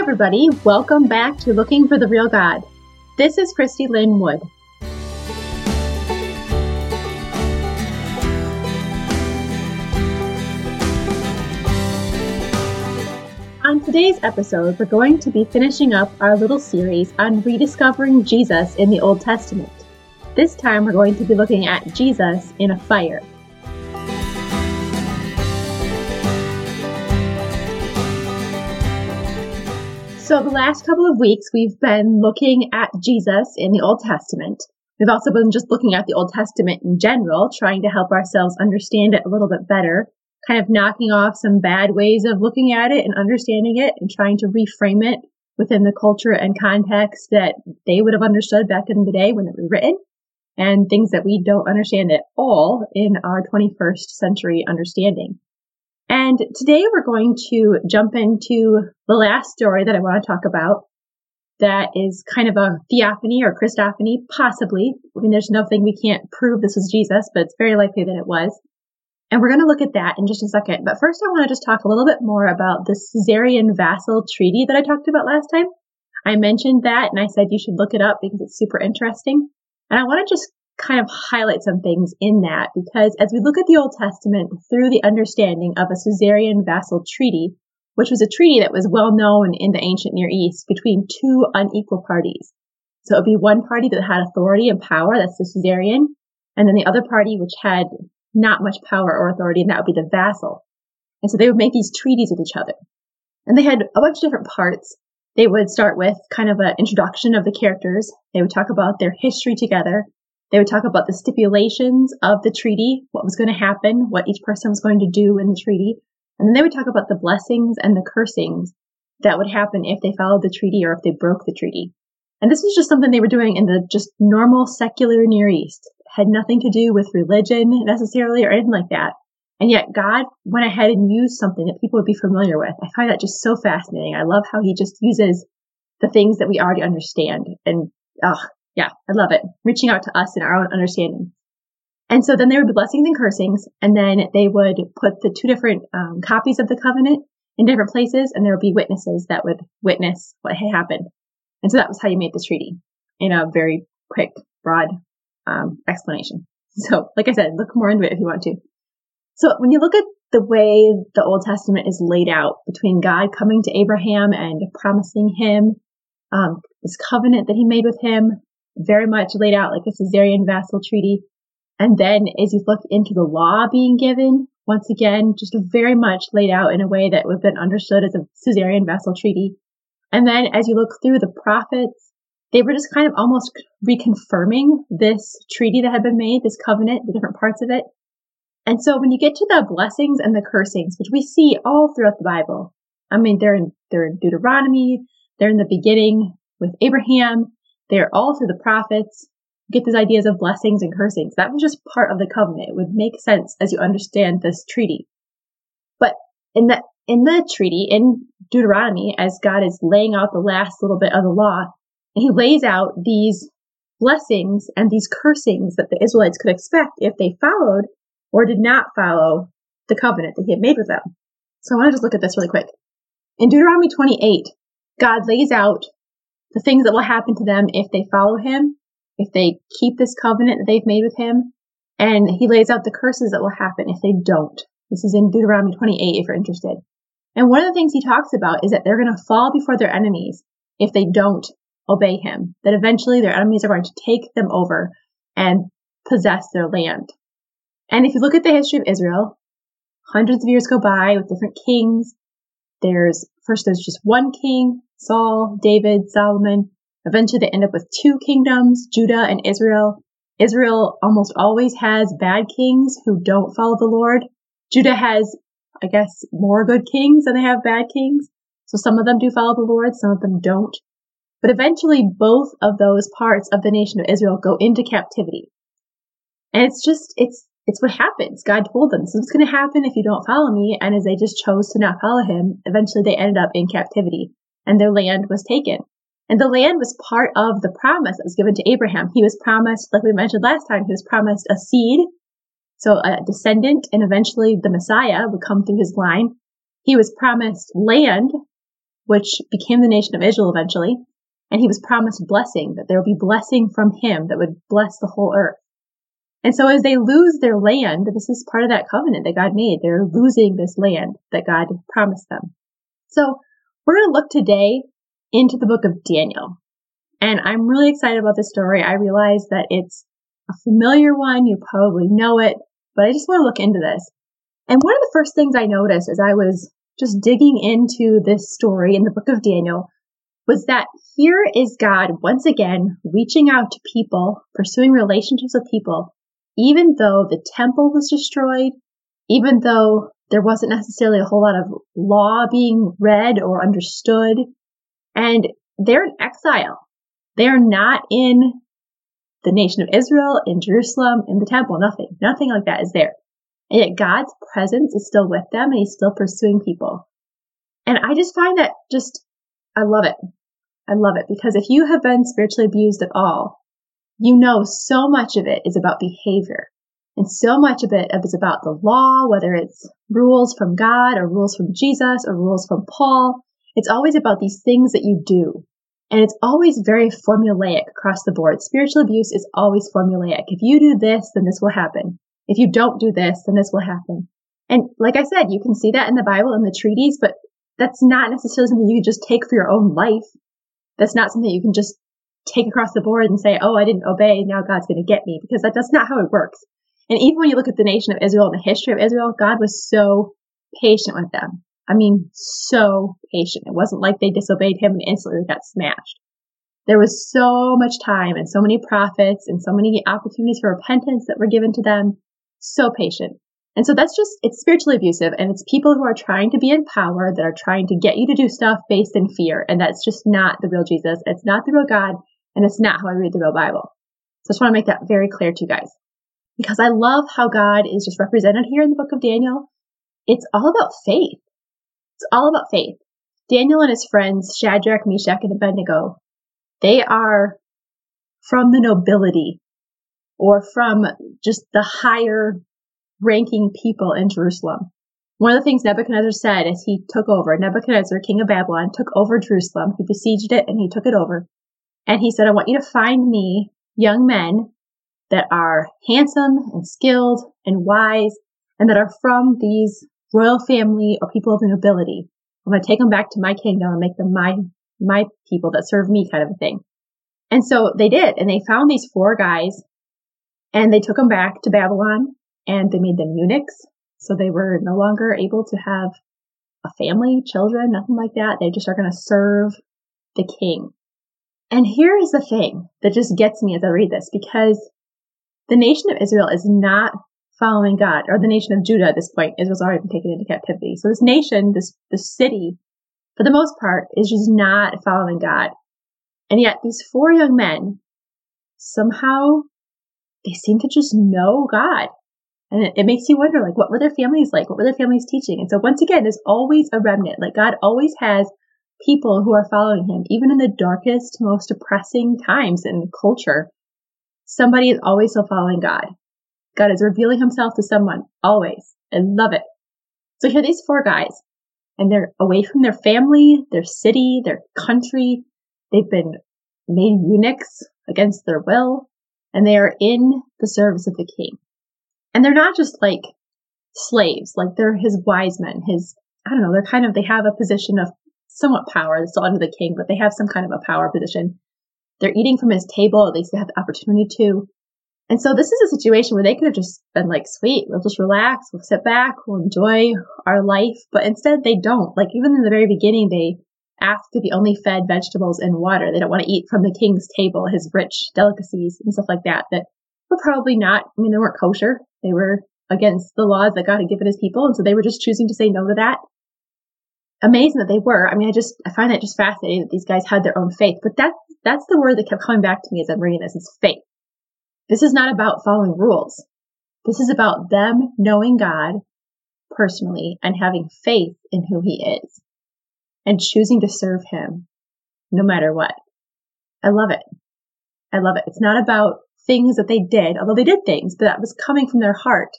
everybody. Welcome back to Looking for the Real God. This is Christy Lynn Wood. On today's episode, we're going to be finishing up our little series on rediscovering Jesus in the Old Testament. This time, we're going to be looking at Jesus in a fire. So, the last couple of weeks, we've been looking at Jesus in the Old Testament. We've also been just looking at the Old Testament in general, trying to help ourselves understand it a little bit better, kind of knocking off some bad ways of looking at it and understanding it and trying to reframe it within the culture and context that they would have understood back in the day when it was written and things that we don't understand at all in our 21st century understanding. And today we're going to jump into the last story that I want to talk about that is kind of a theophany or Christophany, possibly. I mean, there's nothing we can't prove this was Jesus, but it's very likely that it was. And we're going to look at that in just a second. But first, I want to just talk a little bit more about the Suzerain Vassal Treaty that I talked about last time. I mentioned that and I said you should look it up because it's super interesting. And I want to just kind of highlight some things in that because as we look at the Old Testament through the understanding of a Suzerain vassal treaty, which was a treaty that was well known in the ancient Near East between two unequal parties. So it would be one party that had authority and power, that's the Suzerain, and then the other party which had not much power or authority, and that would be the vassal. And so they would make these treaties with each other. And they had a bunch of different parts. They would start with kind of an introduction of the characters. They would talk about their history together. They would talk about the stipulations of the treaty, what was going to happen, what each person was going to do in the treaty. And then they would talk about the blessings and the cursings that would happen if they followed the treaty or if they broke the treaty. And this was just something they were doing in the just normal secular Near East. It had nothing to do with religion necessarily or anything like that. And yet God went ahead and used something that people would be familiar with. I find that just so fascinating. I love how he just uses the things that we already understand. And oh, yeah, I love it. Reaching out to us in our own understanding. And so then there would be blessings and cursings, and then they would put the two different um, copies of the covenant in different places, and there would be witnesses that would witness what had happened. And so that was how you made the treaty in a very quick, broad um, explanation. So, like I said, look more into it if you want to. So when you look at the way the Old Testament is laid out between God coming to Abraham and promising him um, this covenant that he made with him, very much laid out like a Suzerain vassal treaty. And then as you look into the law being given, once again, just very much laid out in a way that would have been understood as a Suzerain vassal treaty. And then as you look through the prophets, they were just kind of almost reconfirming this treaty that had been made, this covenant, the different parts of it. And so when you get to the blessings and the cursings, which we see all throughout the Bible, I mean, they're in, they're in Deuteronomy, they're in the beginning with Abraham, they're all through the prophets. Get these ideas of blessings and cursings. That was just part of the covenant. It would make sense as you understand this treaty. But in the in the treaty in Deuteronomy, as God is laying out the last little bit of the law, and he lays out these blessings and these cursings that the Israelites could expect if they followed or did not follow the covenant that he had made with them. So I want to just look at this really quick. In Deuteronomy 28, God lays out the things that will happen to them if they follow him, if they keep this covenant that they've made with him. And he lays out the curses that will happen if they don't. This is in Deuteronomy 28 if you're interested. And one of the things he talks about is that they're going to fall before their enemies if they don't obey him, that eventually their enemies are going to take them over and possess their land. And if you look at the history of Israel, hundreds of years go by with different kings. There's first there's just one king, Saul, David, Solomon. Eventually they end up with two kingdoms, Judah and Israel. Israel almost always has bad kings who don't follow the Lord. Judah has, I guess, more good kings than they have bad kings. So some of them do follow the Lord, some of them don't. But eventually both of those parts of the nation of Israel go into captivity. And it's just, it's, it's what happens. God told them, this is what's going to happen if you don't follow me. And as they just chose to not follow him, eventually they ended up in captivity and their land was taken. And the land was part of the promise that was given to Abraham. He was promised, like we mentioned last time, he was promised a seed, so a descendant, and eventually the Messiah would come through his line. He was promised land, which became the nation of Israel eventually. And he was promised blessing, that there would be blessing from him that would bless the whole earth. And so as they lose their land, this is part of that covenant that God made. They're losing this land that God promised them. So we're going to look today into the book of Daniel. And I'm really excited about this story. I realize that it's a familiar one. You probably know it, but I just want to look into this. And one of the first things I noticed as I was just digging into this story in the book of Daniel was that here is God once again reaching out to people, pursuing relationships with people, even though the temple was destroyed, even though there wasn't necessarily a whole lot of law being read or understood, and they're in exile. They are not in the nation of Israel, in Jerusalem, in the temple, nothing. Nothing like that is there. And yet God's presence is still with them and he's still pursuing people. And I just find that just, I love it. I love it because if you have been spiritually abused at all, you know so much of it is about behavior. And so much of it is about the law, whether it's rules from God or rules from Jesus or rules from Paul. It's always about these things that you do. And it's always very formulaic across the board. Spiritual abuse is always formulaic. If you do this, then this will happen. If you don't do this, then this will happen. And like I said, you can see that in the Bible and the treaties, but that's not necessarily something you can just take for your own life. That's not something you can just take across the board and say, oh, I didn't obey, now God's going to get me, because that, that's not how it works. And even when you look at the nation of Israel and the history of Israel, God was so patient with them. I mean, so patient. It wasn't like they disobeyed him and instantly got smashed. There was so much time and so many prophets and so many opportunities for repentance that were given to them. So patient. And so that's just, it's spiritually abusive and it's people who are trying to be in power that are trying to get you to do stuff based in fear. And that's just not the real Jesus. It's not the real God and it's not how I read the real Bible. So I just want to make that very clear to you guys. Because I love how God is just represented here in the book of Daniel. It's all about faith. It's all about faith. Daniel and his friends, Shadrach, Meshach, and Abednego, they are from the nobility or from just the higher ranking people in Jerusalem. One of the things Nebuchadnezzar said as he took over, Nebuchadnezzar, king of Babylon, took over Jerusalem. He besieged it and he took it over. And he said, I want you to find me young men that are handsome and skilled and wise and that are from these royal family or people of the nobility. I'm going to take them back to my kingdom and make them my, my people that serve me kind of a thing. And so they did. And they found these four guys and they took them back to Babylon and they made them eunuchs. So they were no longer able to have a family, children, nothing like that. They just are going to serve the king. And here is the thing that just gets me as I read this because the nation of Israel is not following God, or the nation of Judah at this point. Israel's already been taken into captivity. So this nation, this, this city, for the most part, is just not following God. And yet these four young men, somehow, they seem to just know God. And it, it, makes you wonder, like, what were their families like? What were their families teaching? And so once again, there's always a remnant. Like God always has people who are following him, even in the darkest, most depressing times in culture. Somebody is always still following God. God is revealing himself to someone, always. I love it. So here are these four guys, and they're away from their family, their city, their country. They've been made eunuchs against their will, and they are in the service of the king. And they're not just like slaves, like they're his wise men, his, I don't know, they're kind of, they have a position of somewhat power. They're still under the king, but they have some kind of a power position. They're eating from his table, at least they have the opportunity to. And so this is a situation where they could have just been like, sweet, we'll just relax, we'll sit back, we'll enjoy our life. But instead they don't. Like even in the very beginning, they ask to be only fed vegetables and water. They don't want to eat from the king's table, his rich delicacies and stuff like that, that were probably not, I mean, they weren't kosher. They were against the laws that God had given his people. And so they were just choosing to say no to that amazing that they were. I mean, I just, I find that just fascinating that these guys had their own faith. But that that's the word that kept coming back to me as I'm reading this is faith. This is not about following rules. This is about them knowing God personally and having faith in who he is and choosing to serve him no matter what. I love it. I love it. It's not about things that they did, although they did things, but that was coming from their heart,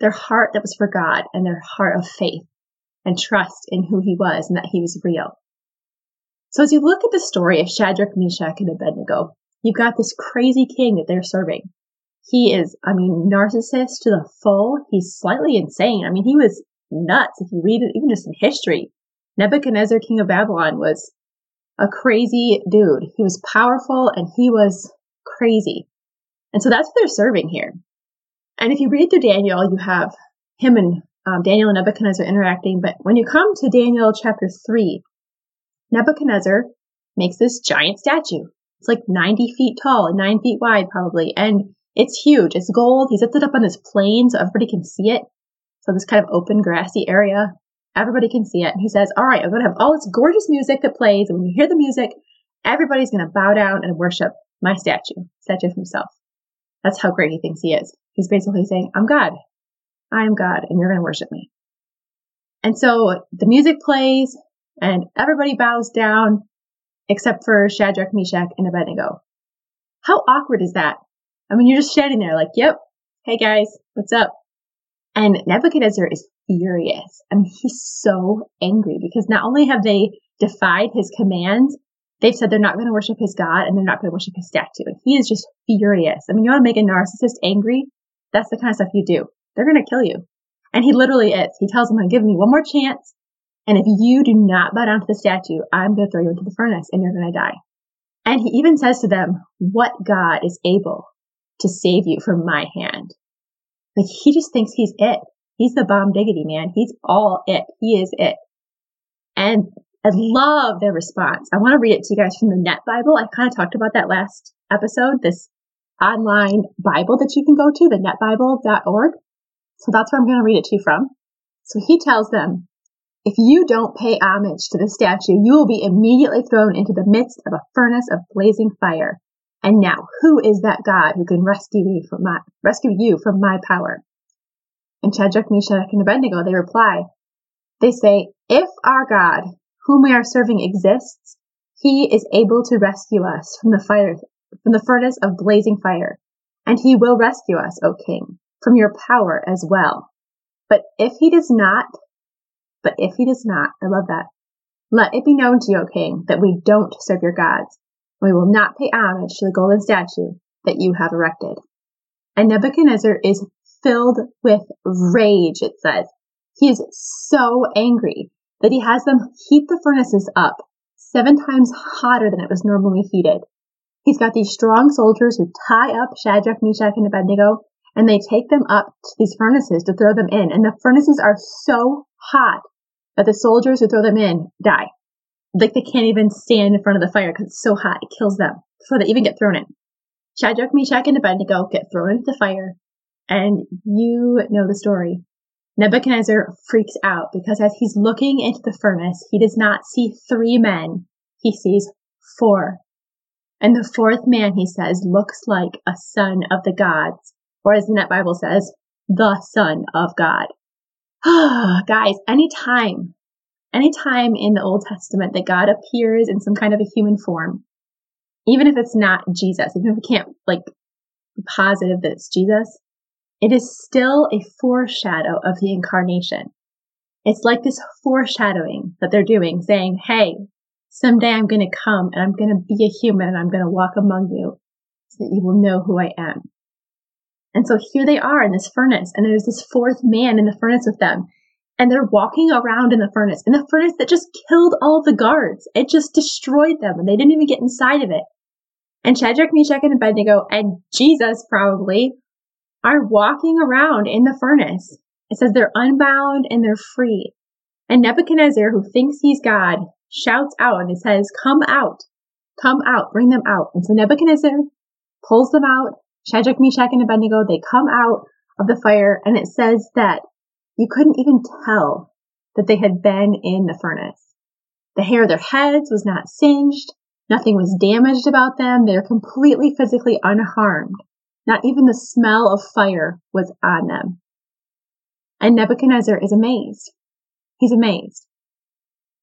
their heart that was for God and their heart of faith and trust in who he was and that he was real. So as you look at the story of Shadrach, Meshach, and Abednego, you've got this crazy king that they're serving. He is, I mean, narcissist to the full. He's slightly insane. I mean, he was nuts. If you read it, even just in history, Nebuchadnezzar, king of Babylon, was a crazy dude. He was powerful and he was crazy. And so that's what they're serving here. And if you read through Daniel, you have him and um, Daniel and Nebuchadnezzar interacting. But when you come to Daniel chapter 3, Nebuchadnezzar makes this giant statue. It's like 90 feet tall and 9 feet wide, probably. And it's huge. It's gold. He sets it up on this plain so everybody can see it. So this kind of open, grassy area. Everybody can see it. And he says, All right, I'm going to have all this gorgeous music that plays. And when you hear the music, everybody's going to bow down and worship my statue, statue of himself. That's how great he thinks he is. He's basically saying, I'm God. I am God, and you're going to worship me. And so the music plays, and everybody bows down except for Shadrach, Meshach, and Abednego. How awkward is that? I mean, you're just standing there like, yep, hey guys, what's up? And Nebuchadnezzar is furious. I mean, he's so angry because not only have they defied his commands, they've said they're not going to worship his God and they're not going to worship his statue. And he is just furious. I mean, you want to make a narcissist angry? That's the kind of stuff you do. They're going to kill you. And he literally is. He tells them, I'm give me one more chance. And if you do not bow down to the statue, I'm going to throw you into the furnace and you're going to die. And he even says to them, what God is able to save you from my hand? Like he just thinks he's it. He's the bomb diggity man. He's all it. He is it. And I love their response. I want to read it to you guys from the Net Bible. I kind of talked about that last episode, this online Bible that you can go to, the netbible.org. So that's where I'm going to read it to you from. So he tells them, if you don't pay homage to the statue, you will be immediately thrown into the midst of a furnace of blazing fire. And now, who is that God who can rescue me from my, rescue you from my power? And Shadrach, Meshach, and Abednego, they reply, they say, if our God, whom we are serving exists, he is able to rescue us from the fire, from the furnace of blazing fire. And he will rescue us, O king, from your power as well. But if he does not, but if he does not, I love that. Let it be known to you, O king, that we don't serve your gods, we will not pay homage to the golden statue that you have erected. And Nebuchadnezzar is filled with rage, it says. He is so angry that he has them heat the furnaces up seven times hotter than it was normally heated. He's got these strong soldiers who tie up Shadrach, Meshach, and Abednego, and they take them up to these furnaces to throw them in. And the furnaces are so hot that the soldiers who throw them in die like they can't even stand in front of the fire because it's so hot. It kills them before they even get thrown in. Shadrach, Meshach, and Abednego get thrown into the fire, and you know the story. Nebuchadnezzar freaks out because as he's looking into the furnace, he does not see three men. He sees four. And the fourth man, he says, looks like a son of the gods, or as the Net Bible says, the son of God. Guys, anytime anytime in the Old Testament that God appears in some kind of a human form, even if it's not Jesus, even if we can't like be positive that it's Jesus, it is still a foreshadow of the incarnation. It's like this foreshadowing that they're doing, saying, Hey, someday I'm going to come and I'm going to be a human and I'm going to walk among you so that you will know who I am. And so here they are in this furnace, and there's this fourth man in the furnace with them and they're walking around in the furnace, in the furnace that just killed all the guards. It just destroyed them, and they didn't even get inside of it. And Shadrach, Meshach, and Abednego, and Jesus probably, are walking around in the furnace. It says they're unbound and they're free. And Nebuchadnezzar, who thinks he's God, shouts out and it says, Come out, come out, bring them out. And so Nebuchadnezzar pulls them out. Shadrach, Meshach, and Abednego, they come out of the fire, and it says that you couldn't even tell that they had been in the furnace. The hair of their heads was not singed. Nothing was damaged about them. They were completely physically unharmed. Not even the smell of fire was on them. And Nebuchadnezzar is amazed. He's amazed.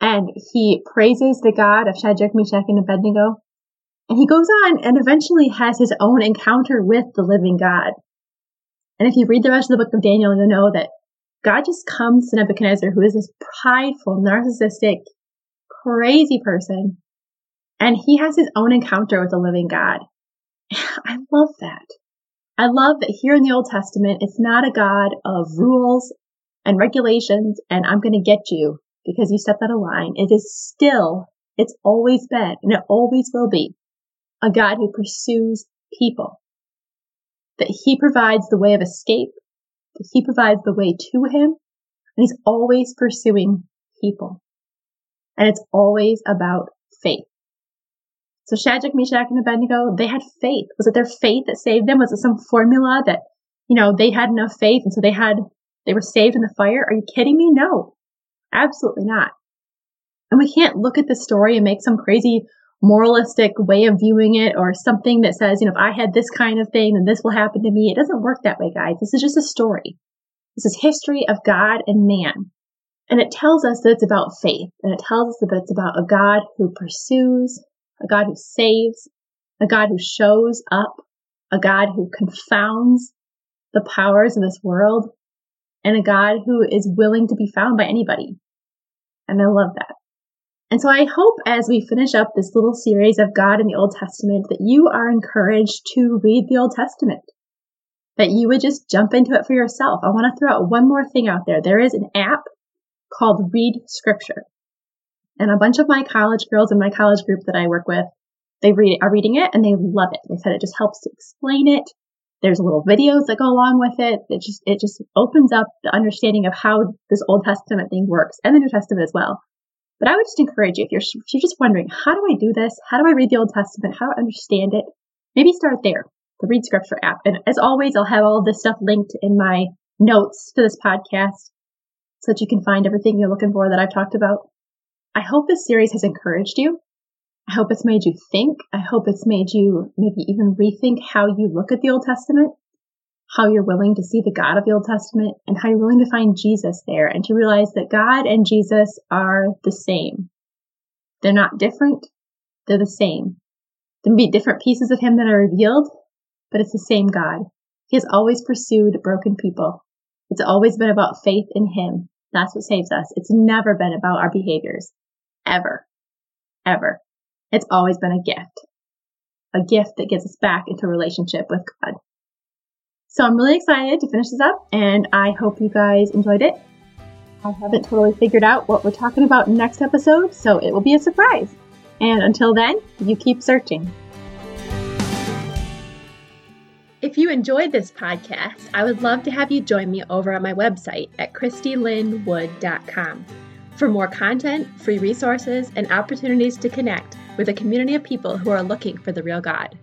And he praises the God of Shadrach, Meshach, and Abednego. And he goes on and eventually has his own encounter with the living God. And if you read the rest of the book of Daniel, you'll know that God just comes to Nebuchadnezzar, who is this prideful, narcissistic, crazy person, And he has his own encounter with the living God. I love that. I love that here in the Old Testament, it's not a God of rules and regulations and I'm going to get you because you stepped out of line. It is still, it's always been, and it always will be a God who pursues people. That he provides the way of escape, that he provides the way to him, and he's always pursuing people. And it's always about faith. So Shadrach, Meshach, and Abednego, they had faith. Was it their faith that saved them? Was it some formula that, you know, they had enough faith and so they had, they were saved in the fire? Are you kidding me? No, absolutely not. And we can't look at the story and make some crazy moralistic way of viewing it or something that says, you know, if I had this kind of thing, then this will happen to me. It doesn't work that way, guys. This is just a story. This is history of God and man. And it tells us that it's about faith. And it tells us that it's about a God who pursues, a God who saves, a God who shows up, a God who confounds the powers of this world, and a God who is willing to be found by anybody. And I love that. And so I hope as we finish up this little series of God in the Old Testament that you are encouraged to read the Old Testament. That you would just jump into it for yourself. I want to throw out one more thing out there. There is an app called Read Scripture. And a bunch of my college girls in my college group that I work with, they read, are reading it and they love it. They said it just helps to explain it. There's little videos that go along with it. It just, it just opens up the understanding of how this Old Testament thing works and the New Testament as well. But I would just encourage you, if you're, if you're just wondering, how do I do this? How do I read the Old Testament? How do I understand it? Maybe start there, the Read Scripture app. And as always, I'll have all this stuff linked in my notes to this podcast so that you can find everything you're looking for that I've talked about. I hope this series has encouraged you. I hope it's made you think. I hope it's made you maybe even rethink how you look at the Old Testament, how you're willing to see the God of the Old Testament, and how you're willing to find Jesus there and to realize that God and Jesus are the same. They're not different. They're the same. There may be different pieces of Him that are revealed, but it's the same God. He has always pursued broken people. It's always been about faith in Him. That's what saves us. It's never been about our behaviors. Ever. Ever. It's always been a gift. A gift that gets us back into relationship with God. So I'm really excited to finish this up and I hope you guys enjoyed it. I haven't totally figured out what we're talking about next episode, so it will be a surprise. And until then, you keep searching. If you enjoyed this podcast, I would love to have you join me over on my website at christylinwood.com for more content, free resources, and opportunities to connect with a community of people who are looking for the real God.